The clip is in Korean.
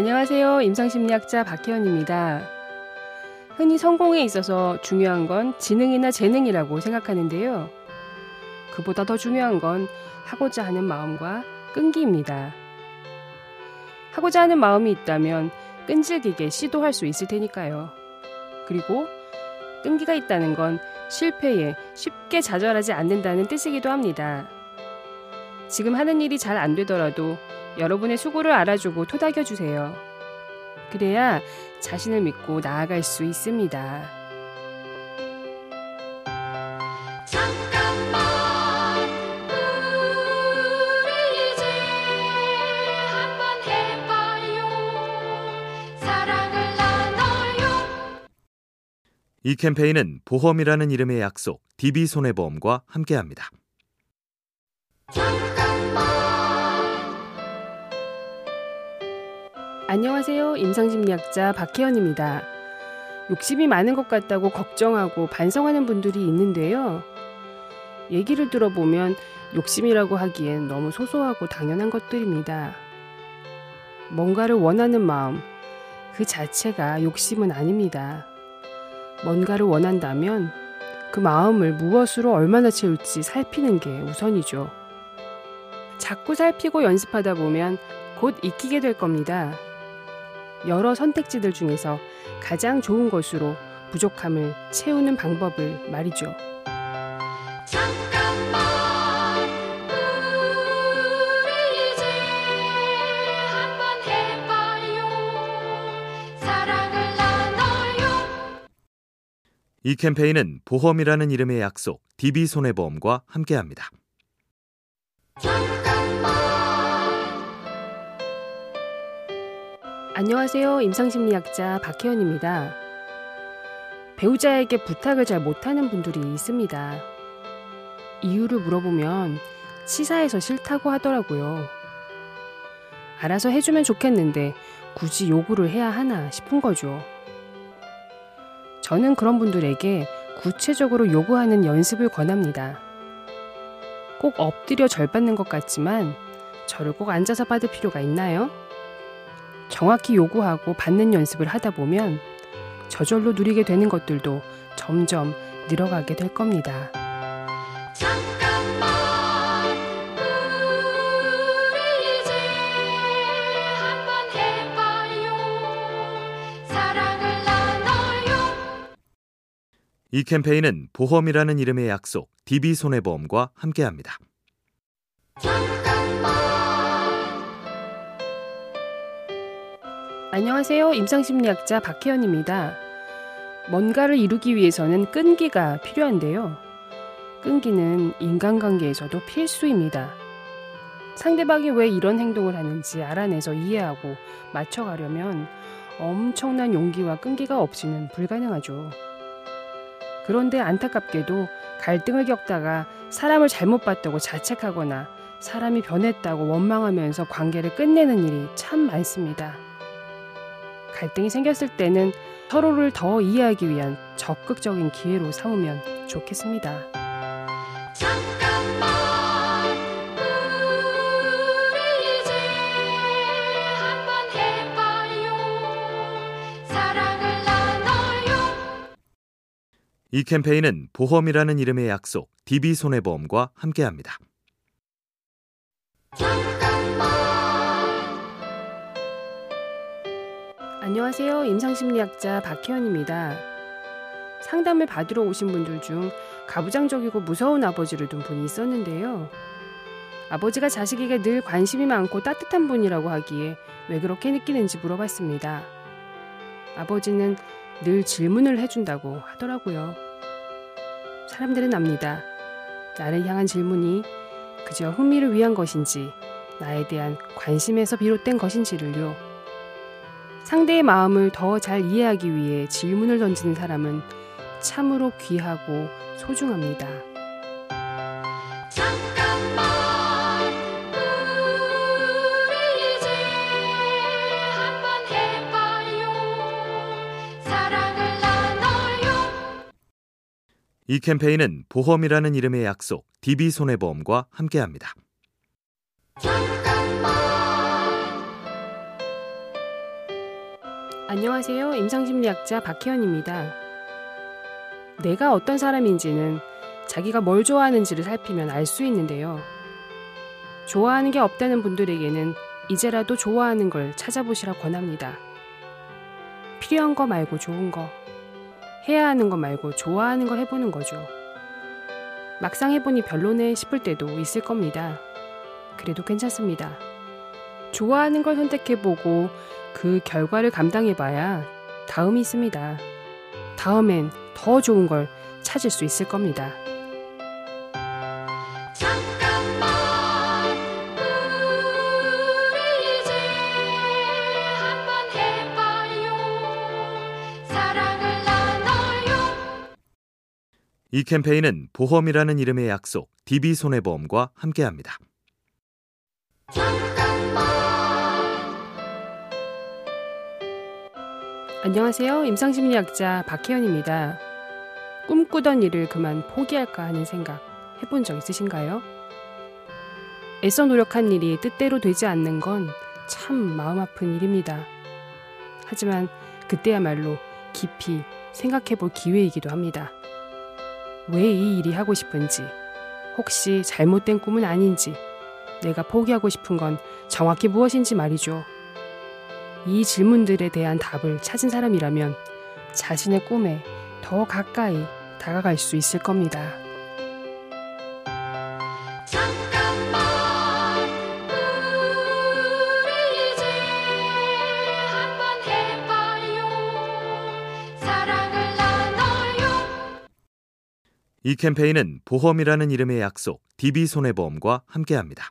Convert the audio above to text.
안녕하세요. 임상심리학자 박혜원입니다. 흔히 성공에 있어서 중요한 건 지능이나 재능이라고 생각하는데요. 그보다 더 중요한 건 하고자 하는 마음과 끈기입니다. 하고자 하는 마음이 있다면 끈질기게 시도할 수 있을 테니까요. 그리고 끈기가 있다는 건 실패에 쉽게 좌절하지 않는다는 뜻이기도 합니다. 지금 하는 일이 잘 안 되더라도 여러분의 수고를 알아주고 토닥여 주세요. 그래야 자신을 믿고 나아갈 수 있습니다. 잠깐만 우리 이제 한번 해봐요. 사랑을 나눠요. 이 캠페인은 보험이라는 이름의 약속 DB손해보험과 함께합니다. 안녕하세요. 임상심리학자 박혜연입니다. 욕심이 많은 것 같다고 걱정하고 반성하는 분들이 있는데요. 얘기를 들어보면 욕심이라고 하기엔 너무 소소하고 당연한 것들입니다. 뭔가를 원하는 마음, 그 자체가 욕심은 아닙니다. 뭔가를 원한다면 그 마음을 무엇으로 얼마나 채울지 살피는 게 우선이죠. 자꾸 살피고 연습하다 보면 곧 익히게 될 겁니다. 여러 선택지들 중에서 가장 좋은 것으로 부족함을 채우는 방법을 말이죠. 이 캠페인은 보험이라는 이름의 약속 DB손해보험과 함께합니다. 안녕하세요. 임상심리학자 박혜연입니다. 배우자에게 부탁을 잘 못하는 분들이 있습니다. 이유를 물어보면 치사해서 싫다고 하더라고요. 알아서 해주면 좋겠는데 굳이 요구를 해야 하나 싶은 거죠. 저는 그런 분들에게 구체적으로 요구하는 연습을 권합니다. 꼭 엎드려 절 받는 것 같지만 저를 꼭 앉아서 받을 필요가 있나요? 정확히 요구하고 받는 연습을 하다 보면 저절로 누리게 되는 것들도 점점 늘어가게 될 겁니다. 이 캠페인은 보험이라는 이름의 약속 DB손해보험과 함께합니다. 안녕하세요. 임상심리학자 박혜연입니다. 뭔가를 이루기 위해서는 끈기가 필요한데요. 끈기는 인간관계에서도 필수입니다. 상대방이 왜 이런 행동을 하는지 알아내서 이해하고 맞춰가려면 엄청난 용기와 끈기가 없이는 불가능하죠. 그런데 안타깝게도 갈등을 겪다가 사람을 잘못 봤다고 자책하거나 사람이 변했다고 원망하면서 관계를 끝내는 일이 참 많습니다. 갈등이 생겼을 때는 서로를 더 이해하기 위한 적극적인 기회로 삼으면 좋겠습니다. 이 캠페인은 보험이라는 이름의 약속 DB손해보험과 함께합니다. 안녕하세요. 임상심리학자 박혜원입니다. 상담을 받으러 오신 분들 중 가부장적이고 무서운 아버지를 둔 분이 있었는데요. 아버지가 자식에게 늘 관심이 많고 따뜻한 분이라고 하기에 왜 그렇게 느끼는지 물어봤습니다. 아버지는 늘 질문을 해준다고 하더라고요. 사람들은 압니다. 나를 향한 질문이 그저 흥미를 위한 것인지, 나에 대한 관심에서 비롯된 것인지를요. 상대의 마음을 더 잘 이해하기 위해 질문을 던지는 사람은 참으로 귀하고 소중합니다. 이 캠페인은 보험이라는 이름의 약속 DB손해보험과 함께합니다. 안녕하세요. 임상심리학자 박혜연입니다. 내가 어떤 사람인지는 자기가 뭘 좋아하는지를 살피면 알 수 있는데요. 좋아하는 게 없다는 분들에게는 이제라도 좋아하는 걸 찾아보시라 권합니다. 필요한 거 말고 좋은 거, 해야 하는 거 말고 좋아하는 거 해보는 거죠. 막상 해보니 별로네 싶을 때도 있을 겁니다. 그래도 괜찮습니다. 좋아하는 걸 선택해보고 그 결과를 감당해봐야 다음이 있습니다. 다음엔 더 좋은 걸 찾을 수 있을 겁니다. 잠깐만 우리 이제 한번 해봐요 사랑을 나눠요 이 캠페인은 보험이라는 이름의 약속 DB손해보험과 함께합니다. 안녕하세요. 임상심리학자 박혜연입니다. 꿈꾸던 일을 그만 포기할까 하는 생각 해본 적 있으신가요? 애써 노력한 일이 뜻대로 되지 않는 건 참 마음 아픈 일입니다. 하지만 그때야말로 깊이 생각해 볼 기회이기도 합니다. 왜 이 일이 하고 싶은지, 혹시 잘못된 꿈은 아닌지, 내가 포기하고 싶은 건 정확히 무엇인지 말이죠. 이 질문들에 대한 답을 찾은 사람이라면 자신의 꿈에 더 가까이 다가갈 수 있을 겁니다. 잠깐만 우리 이제 한번 해봐요 사랑을 나눠요 이 캠페인은 보험이라는 이름의 약속 DB손해보험과 함께합니다.